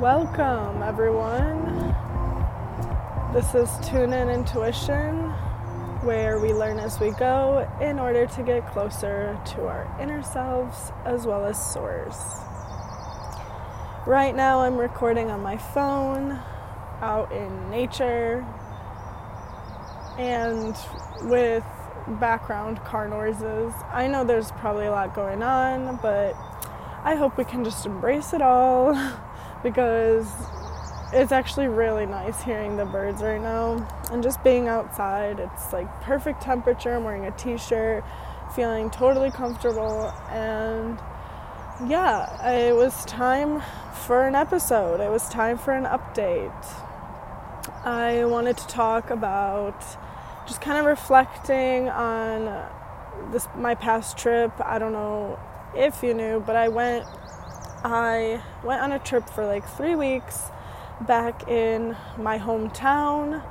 Welcome, everyone. This is Tune In Intuition, where we learn as we go in order to get closer to our inner selves as well as source. Right now, I'm recording on my phone out in nature and with background car noises. I know there's probably a lot going on, but I hope we can just embrace it all. because it's actually really nice hearing the birds right now and just being outside. It's like perfect temperature. I'm wearing a t shirt, feeling totally comfortable, and yeah, it was time for an episode. It was time for an update. I wanted to talk about just kind of reflecting on this my past trip. I don't know if you knew, but I went I went on a trip for like three weeks back in my hometown.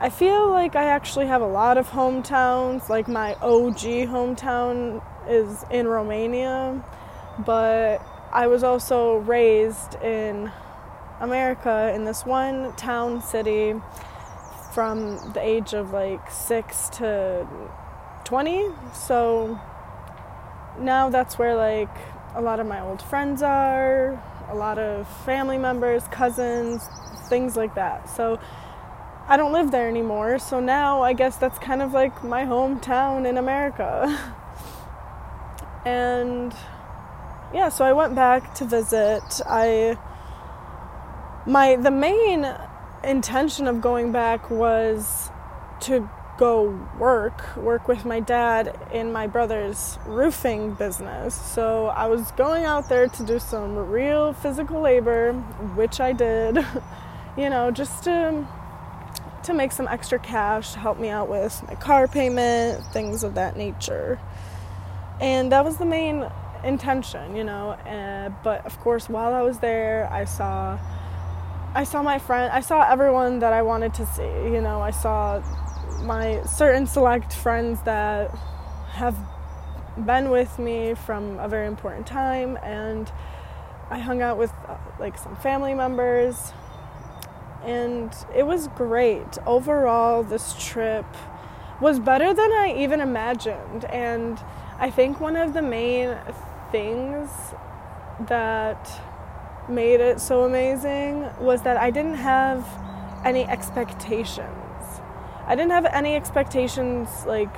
I feel like I actually have a lot of hometowns. Like my OG hometown is in Romania, but I was also raised in America in this one town city from the age of like 6 to 20. So now that's where like a lot of my old friends are, a lot of family members, cousins, things like that. So I don't live there anymore. So now I guess that's kind of like my hometown in America. and yeah, so I went back to visit. I my the main intention of going back was to go work, work with my dad in my brother's roofing business. So I was going out there to do some real physical labor, which I did, you know, just to to make some extra cash to help me out with my car payment, things of that nature. And that was the main intention, you know. Uh, but of course, while I was there, I saw I saw my friend, I saw everyone that I wanted to see. You know, I saw my certain select friends that have been with me from a very important time and I hung out with uh, like some family members and it was great. Overall, this trip was better than I even imagined and I think one of the main things that made it so amazing was that I didn't have any expectations I didn't have any expectations like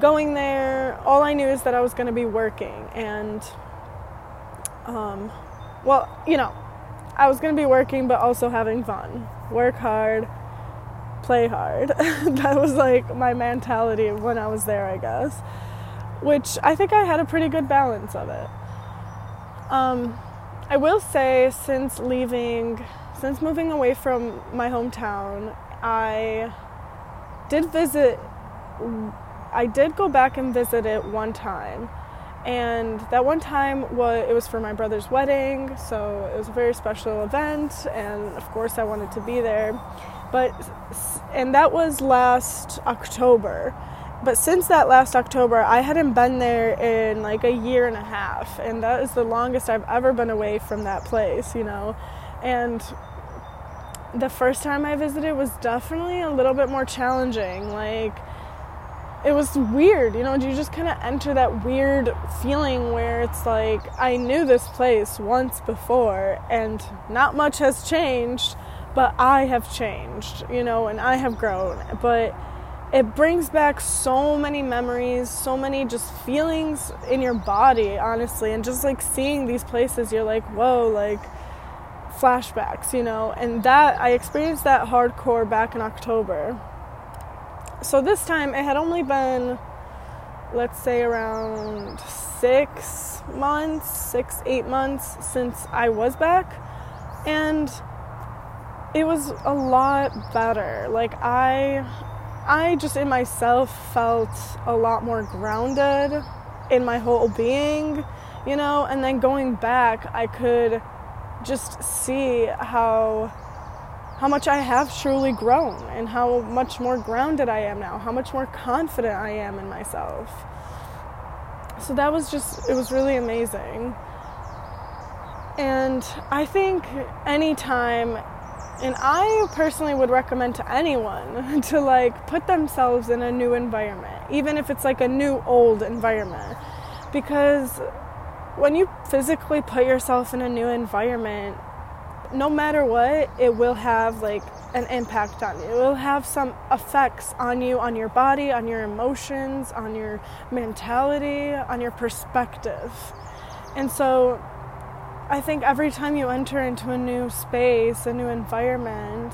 going there. All I knew is that I was going to be working and um well, you know, I was going to be working but also having fun. Work hard, play hard. that was like my mentality when I was there, I guess. Which I think I had a pretty good balance of it. Um I will say since leaving since moving away from my hometown, I did visit, I did go back and visit it one time. And that one time was it was for my brother's wedding, so it was a very special event and of course I wanted to be there. But and that was last October. But since that last October, I hadn't been there in like a year and a half, and that is the longest I've ever been away from that place, you know. And the first time I visited was definitely a little bit more challenging. Like, it was weird, you know, you just kind of enter that weird feeling where it's like, I knew this place once before and not much has changed, but I have changed, you know, and I have grown. But it brings back so many memories, so many just feelings in your body, honestly, and just like seeing these places, you're like, whoa, like, flashbacks, you know, and that I experienced that hardcore back in October. So this time it had only been, let's say, around six months, six, eight months since I was back, and it was a lot better. Like, I. I just in myself felt a lot more grounded in my whole being, you know, and then going back, I could just see how how much I have truly grown and how much more grounded I am now, how much more confident I am in myself. So that was just it was really amazing. And I think anytime, and I personally would recommend to anyone to like put themselves in a new environment, even if it's like a new old environment. Because when you physically put yourself in a new environment, no matter what, it will have like an impact on you. It will have some effects on you, on your body, on your emotions, on your mentality, on your perspective. And so I think every time you enter into a new space, a new environment,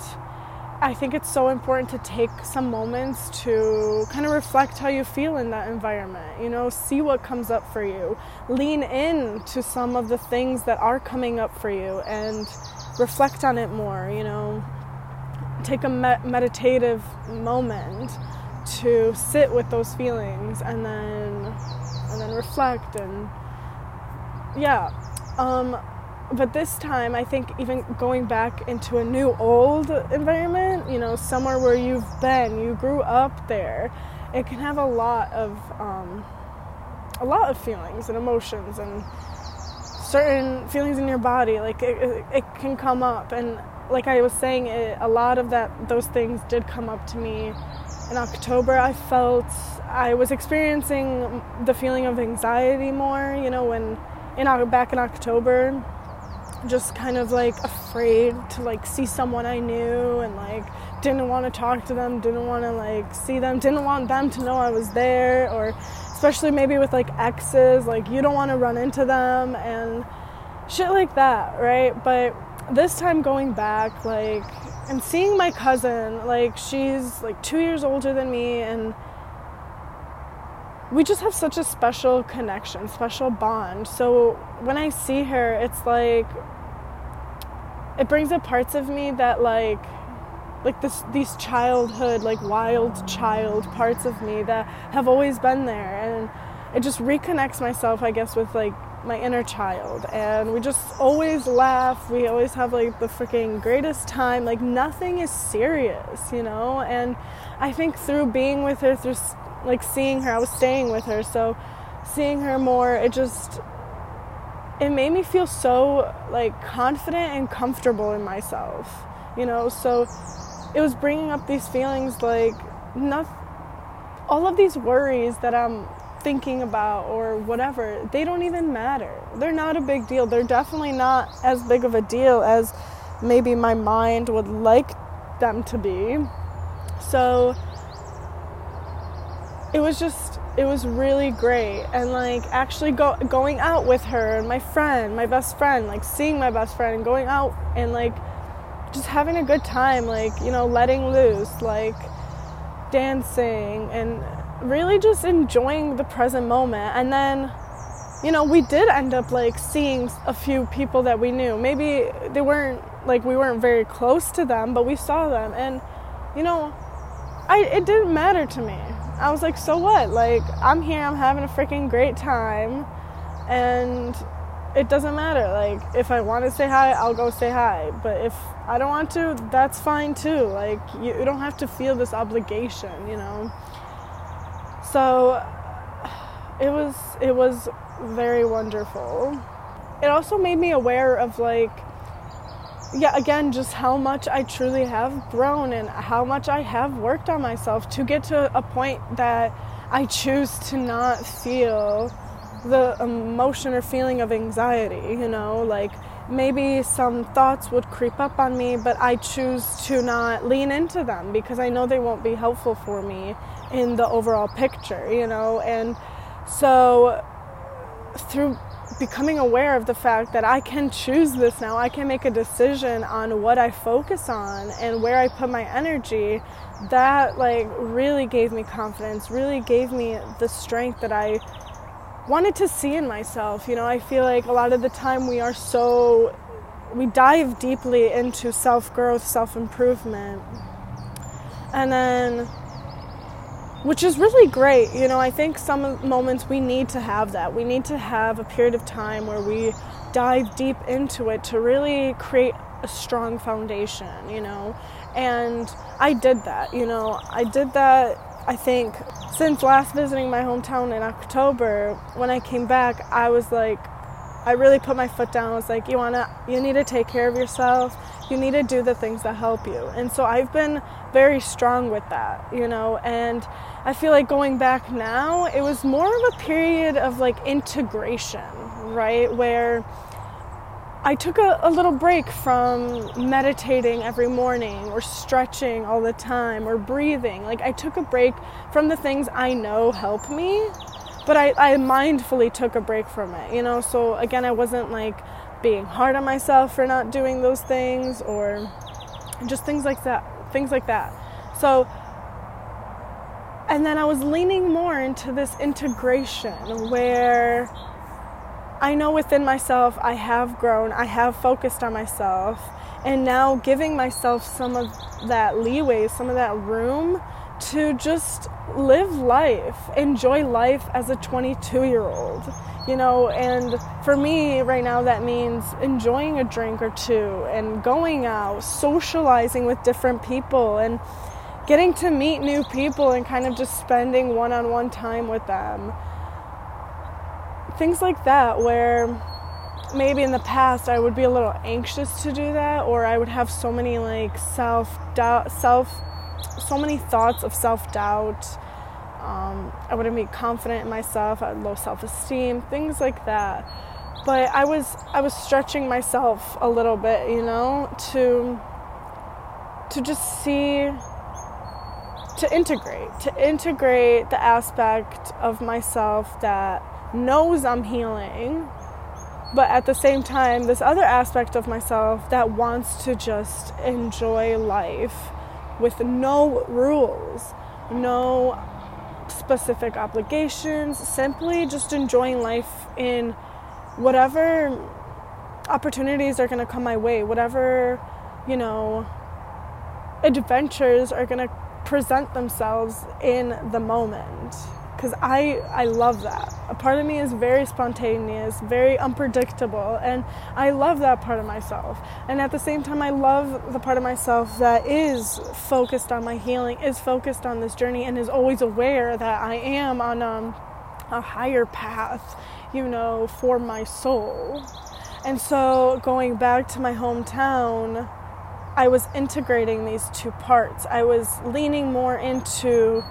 I think it's so important to take some moments to kind of reflect how you feel in that environment. You know, see what comes up for you. Lean in to some of the things that are coming up for you and reflect on it more, you know. Take a me- meditative moment to sit with those feelings and then and then reflect and yeah. Um, but this time, I think even going back into a new old environment, you know, somewhere where you've been, you grew up there, it can have a lot of um, a lot of feelings and emotions and certain feelings in your body. Like it, it, can come up, and like I was saying, it, a lot of that those things did come up to me in October. I felt I was experiencing the feeling of anxiety more. You know, when in back in October just kind of like afraid to like see someone I knew and like didn't want to talk to them, didn't want to like see them, didn't want them to know I was there or especially maybe with like exes, like you don't want to run into them and shit like that, right? But this time going back like and seeing my cousin, like she's like 2 years older than me and we just have such a special connection, special bond. So when I see her, it's like it brings up parts of me that like like this these childhood like wild child parts of me that have always been there. And it just reconnects myself i guess with like my inner child. And we just always laugh. We always have like the freaking greatest time. Like nothing is serious you know? And i think through being with her through like seeing her i was staying with her. So seeing her more it just it made me feel so like confident and comfortable in myself you know? So it was bringing up these feelings like not all of these worries that i'm thinking about or whatever they don't even matter. They're not a big deal. They're definitely not as big of a deal as maybe my mind would like them to be. So it was just it was really great. And like actually go, going out with her and my friend my best friend like seeing my best friend and going out and like just having a good time like you know letting loose like dancing and really just enjoying the present moment. And then you know we did end up like seeing a few people that we knew. Maybe they weren't like we weren't very close to them but we saw them. And you know I it didn't matter to me I was like, so what? Like, I'm here, I'm having a freaking great time, and it doesn't matter. Like, if I want to say hi, I'll go say hi. But if I don't want to, that's fine too. Like, you, you don't have to feel this obligation, you know? So, it was, it was very wonderful. It also made me aware of, like, yeah, again, just how much I truly have grown and how much I have worked on myself to get to a point that I choose to not feel the emotion or feeling of anxiety, you know, like maybe some thoughts would creep up on me, but I choose to not lean into them because I know they won't be helpful for me in the overall picture, you know, and so through becoming aware of the fact that I can choose this now. I can make a decision on what I focus on and where I put my energy. That like really gave me confidence, really gave me the strength that I wanted to see in myself. You know, I feel like a lot of the time we are so we dive deeply into self-growth, self-improvement. And then which is really great. You know, I think some moments we need to have that. We need to have a period of time where we dive deep into it to really create a strong foundation, you know. And I did that, you know. I did that I think since last visiting my hometown in October, when I came back, I was like I really put my foot down. I was like, you wanna, you need to take care of yourself. You need to do the things that help you. And so I've been very strong with that, you know. And I feel like going back now, it was more of a period of like integration, right? Where I took a, a, little break from meditating every morning or stretching all the time or breathing. Like, I took a break from the things I know help me, but I, I mindfully took a break from it, you know? So, again, I wasn't like being hard on myself for not doing those things or just things like that. Things like that. So, and then I was leaning more into this integration where I know within myself I have grown, I have focused on myself, and now giving myself some of that leeway, some of that room to just live life, enjoy life as a 22 year old. You know, and for me right now, that means enjoying a drink or two and going out, socializing with different people, and getting to meet new people and kind of just spending one on one time with them things like that where maybe in the past I would be a little anxious to do that or I would have so many like self doubt self so many thoughts of self doubt um, I wouldn't be confident in myself I had low self esteem things like that. But I was I was stretching myself a little bit you know to to just see to integrate to integrate the aspect of myself that knows I'm healing, but at the same time, this other aspect of myself that wants to just enjoy life with no rules, no specific obligations, simply just enjoying life in whatever opportunities are going to come my way, whatever, you know, adventures are going to present themselves in the moment because I I love that. A part of me is very spontaneous, very unpredictable, and I love that part of myself. And at the same time, I love the part of myself that is focused on my healing, is focused on this journey, and is always aware that I am on um, a higher path, you know, for my soul. And so going back to my hometown. I was integrating these two parts. I was leaning more into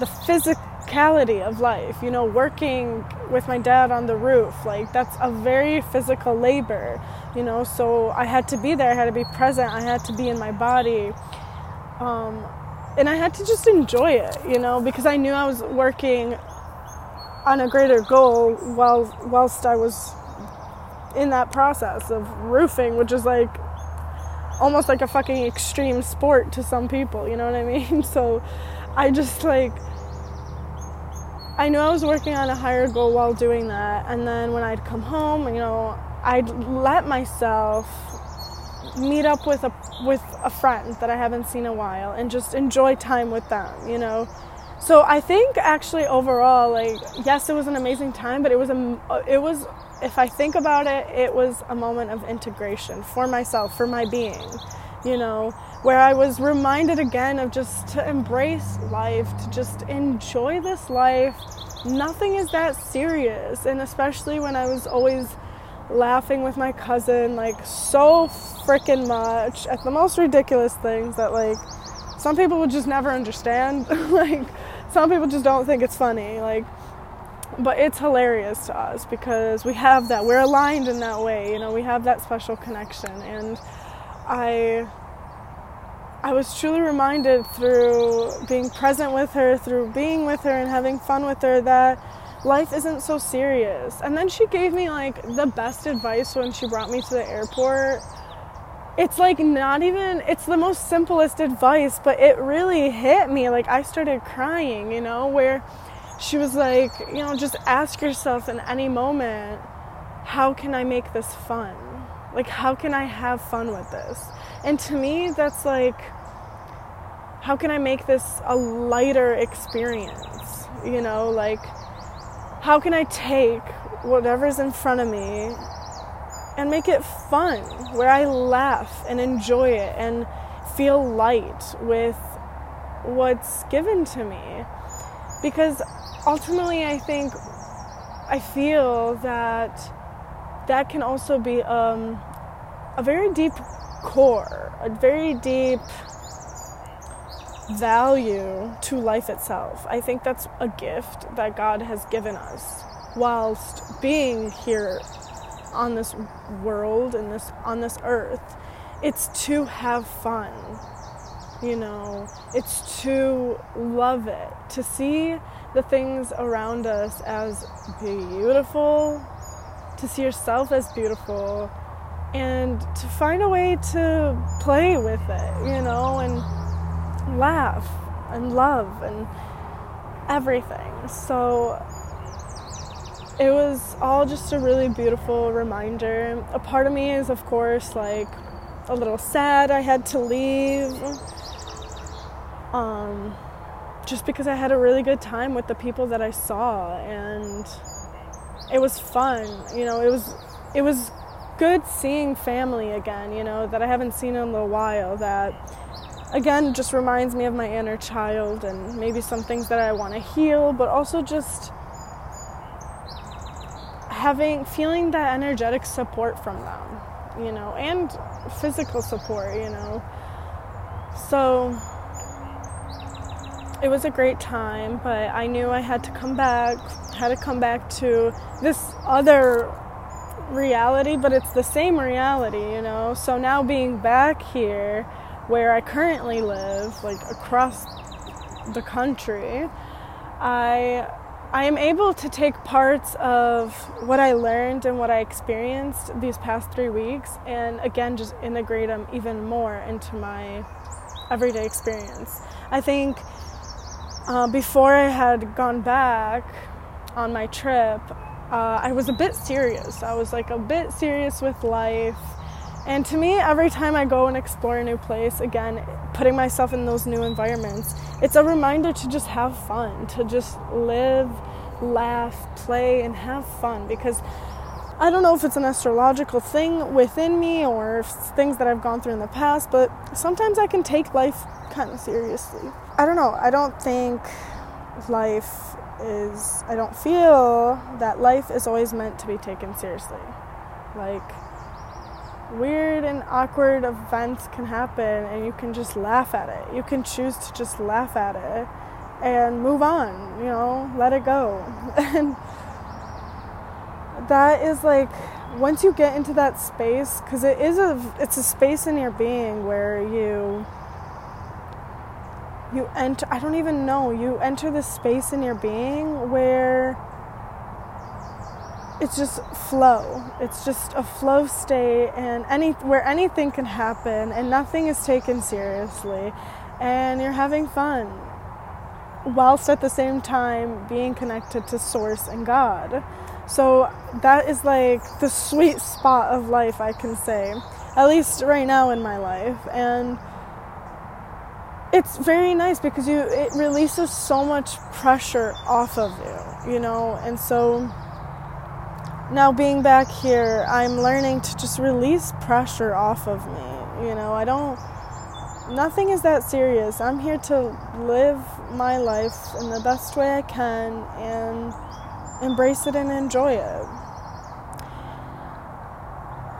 the physical physicality of life. You know, working with my dad on the roof, like that's a very physical labor, you know, so I had to be there, I had to be present, I had to be in my body. Um, and I had to just enjoy it, you know, because I knew I was working on a greater goal while whilst I was in that process of roofing, which is like almost like a fucking extreme sport to some people, you know what I mean? So I just like I knew I was working on a higher goal while doing that. And then when I'd come home, you know, I'd let myself meet up with a with a friend that I haven't seen in a while and just enjoy time with them, you know. So I think actually overall like yes, it was an amazing time, but it was a it was if I think about it, it was a moment of integration for myself, for my being, you know, where I was reminded again of just to embrace life, to just enjoy this life. Nothing is that serious. And especially when I was always laughing with my cousin, like so freaking much at the most ridiculous things that, like, some people would just never understand. like, some people just don't think it's funny. Like, but it's hilarious to us because we have that. We're aligned in that way. You know, we have that special connection. And I I was truly reminded through being present with her, through being with her and having fun with her, that life isn't so serious. And then she gave me like the best advice when she brought me to the airport. It's like not even, it's the most simplest advice, but it really hit me. Like I started crying, you know, where she was like, you know, just ask yourself in any moment, how can I make this fun? Like, how can I have fun with this? And to me, that's like, how can I make this a lighter experience? You know, like, how can I take whatever's in front of me and make it fun, where I laugh and enjoy it and feel light with what's given to me? Because ultimately, I think I feel that that can also be um, a very deep core, a very deep value to life itself. I think that's a gift that God has given us whilst being here on this world and this on this earth. It's to have fun. You know, it's to love it, to see the things around us as beautiful, to see yourself as beautiful, and to find a way to play with it, you know, and laugh and love and everything. So it was all just a really beautiful reminder. A part of me is, of course, like a little sad I had to leave. Um, just because I had a really good time with the people that I saw and it was fun. You know, it was it was good seeing family again, you know, that I haven't seen in a little while that again just reminds me of my inner child and maybe some things that I want to heal, but also just having feeling that energetic support from them, you know, and physical support, you know. So it was a great time, but I knew I had to come back, had to come back to this other reality, but it's the same reality, you know. So now being back here where I currently live, like across the country, I I am able to take parts of what I learned and what I experienced these past 3 weeks and again just integrate them even more into my everyday experience. I think uh, before I had gone back on my trip, uh, I was a bit serious. I was like a bit serious with life. And to me, every time I go and explore a new place, again, putting myself in those new environments, it's a reminder to just have fun, to just live, laugh, play, and have fun. Because I don't know if it's an astrological thing within me or if things that I've gone through in the past, but sometimes I can take life kind of seriously. I don't know. I don't think life is, I don't feel that life is always meant to be taken seriously. Like, weird and awkward events can happen, and you can just laugh at it. You can choose to just laugh at it and move on, you know, let it go. And that is like, once you get into that space, because it is a, it's a space in your being where you you enter i don't even know you enter this space in your being where it's just flow. It's just a flow state and any where anything can happen and nothing is taken seriously and you're having fun whilst at the same time being connected to source and god. So that is like the sweet spot of life i can say at least right now in my life. And it's very nice because you it releases so much pressure off of you, you know, and so now being back here, I'm learning to just release pressure off of me. You know, I don't nothing is that serious. I'm here to live my life in the best way I can and embrace it and enjoy it.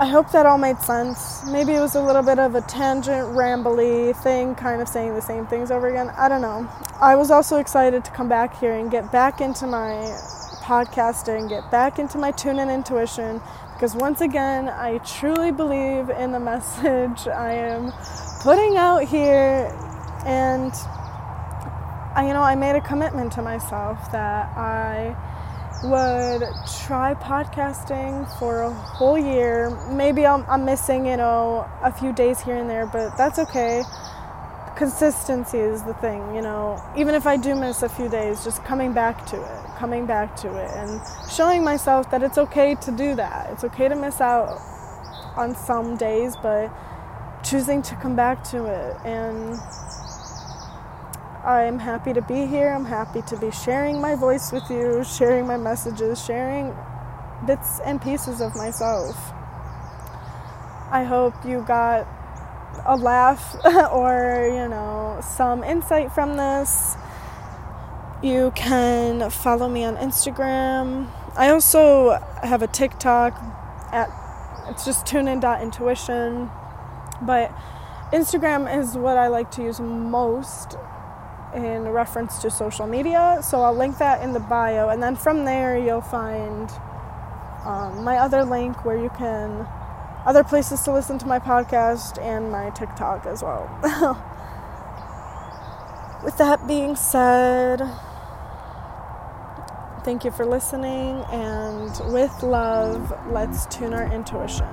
I hope that all made sense. Maybe it was a little bit of a tangent, rambly thing, kind of saying the same things over again. I don't know. I was also excited to come back here and get back into my podcasting, get back into my Tune In Intuition, because once again, I truly believe in the message I am putting out here. And I, you know, I made a commitment to myself that I would try podcasting for a whole year. Maybe I'm, I'm missing, you know, a few days here and there, but that's okay. Consistency is the thing, you know. Even if I do miss a few days, just coming back to it, coming back to it, and showing myself that it's okay to do that. It's okay to miss out on some days, but choosing to come back to it and I'm happy to be here. I'm happy to be sharing my voice with you, sharing my messages, sharing bits and pieces of myself. I hope you got a laugh or, you know, some insight from this. You can follow me on Instagram. I also have a TikTok. at it's just tunin.intuition. But Instagram is what I like to use most in reference to social media. So I'll link that in the bio. And then from there, you'll find um, my other link where you can, other places to listen to my podcast and my TikTok as well. With that being said, thank you for listening. And with love, let's tune our intuition.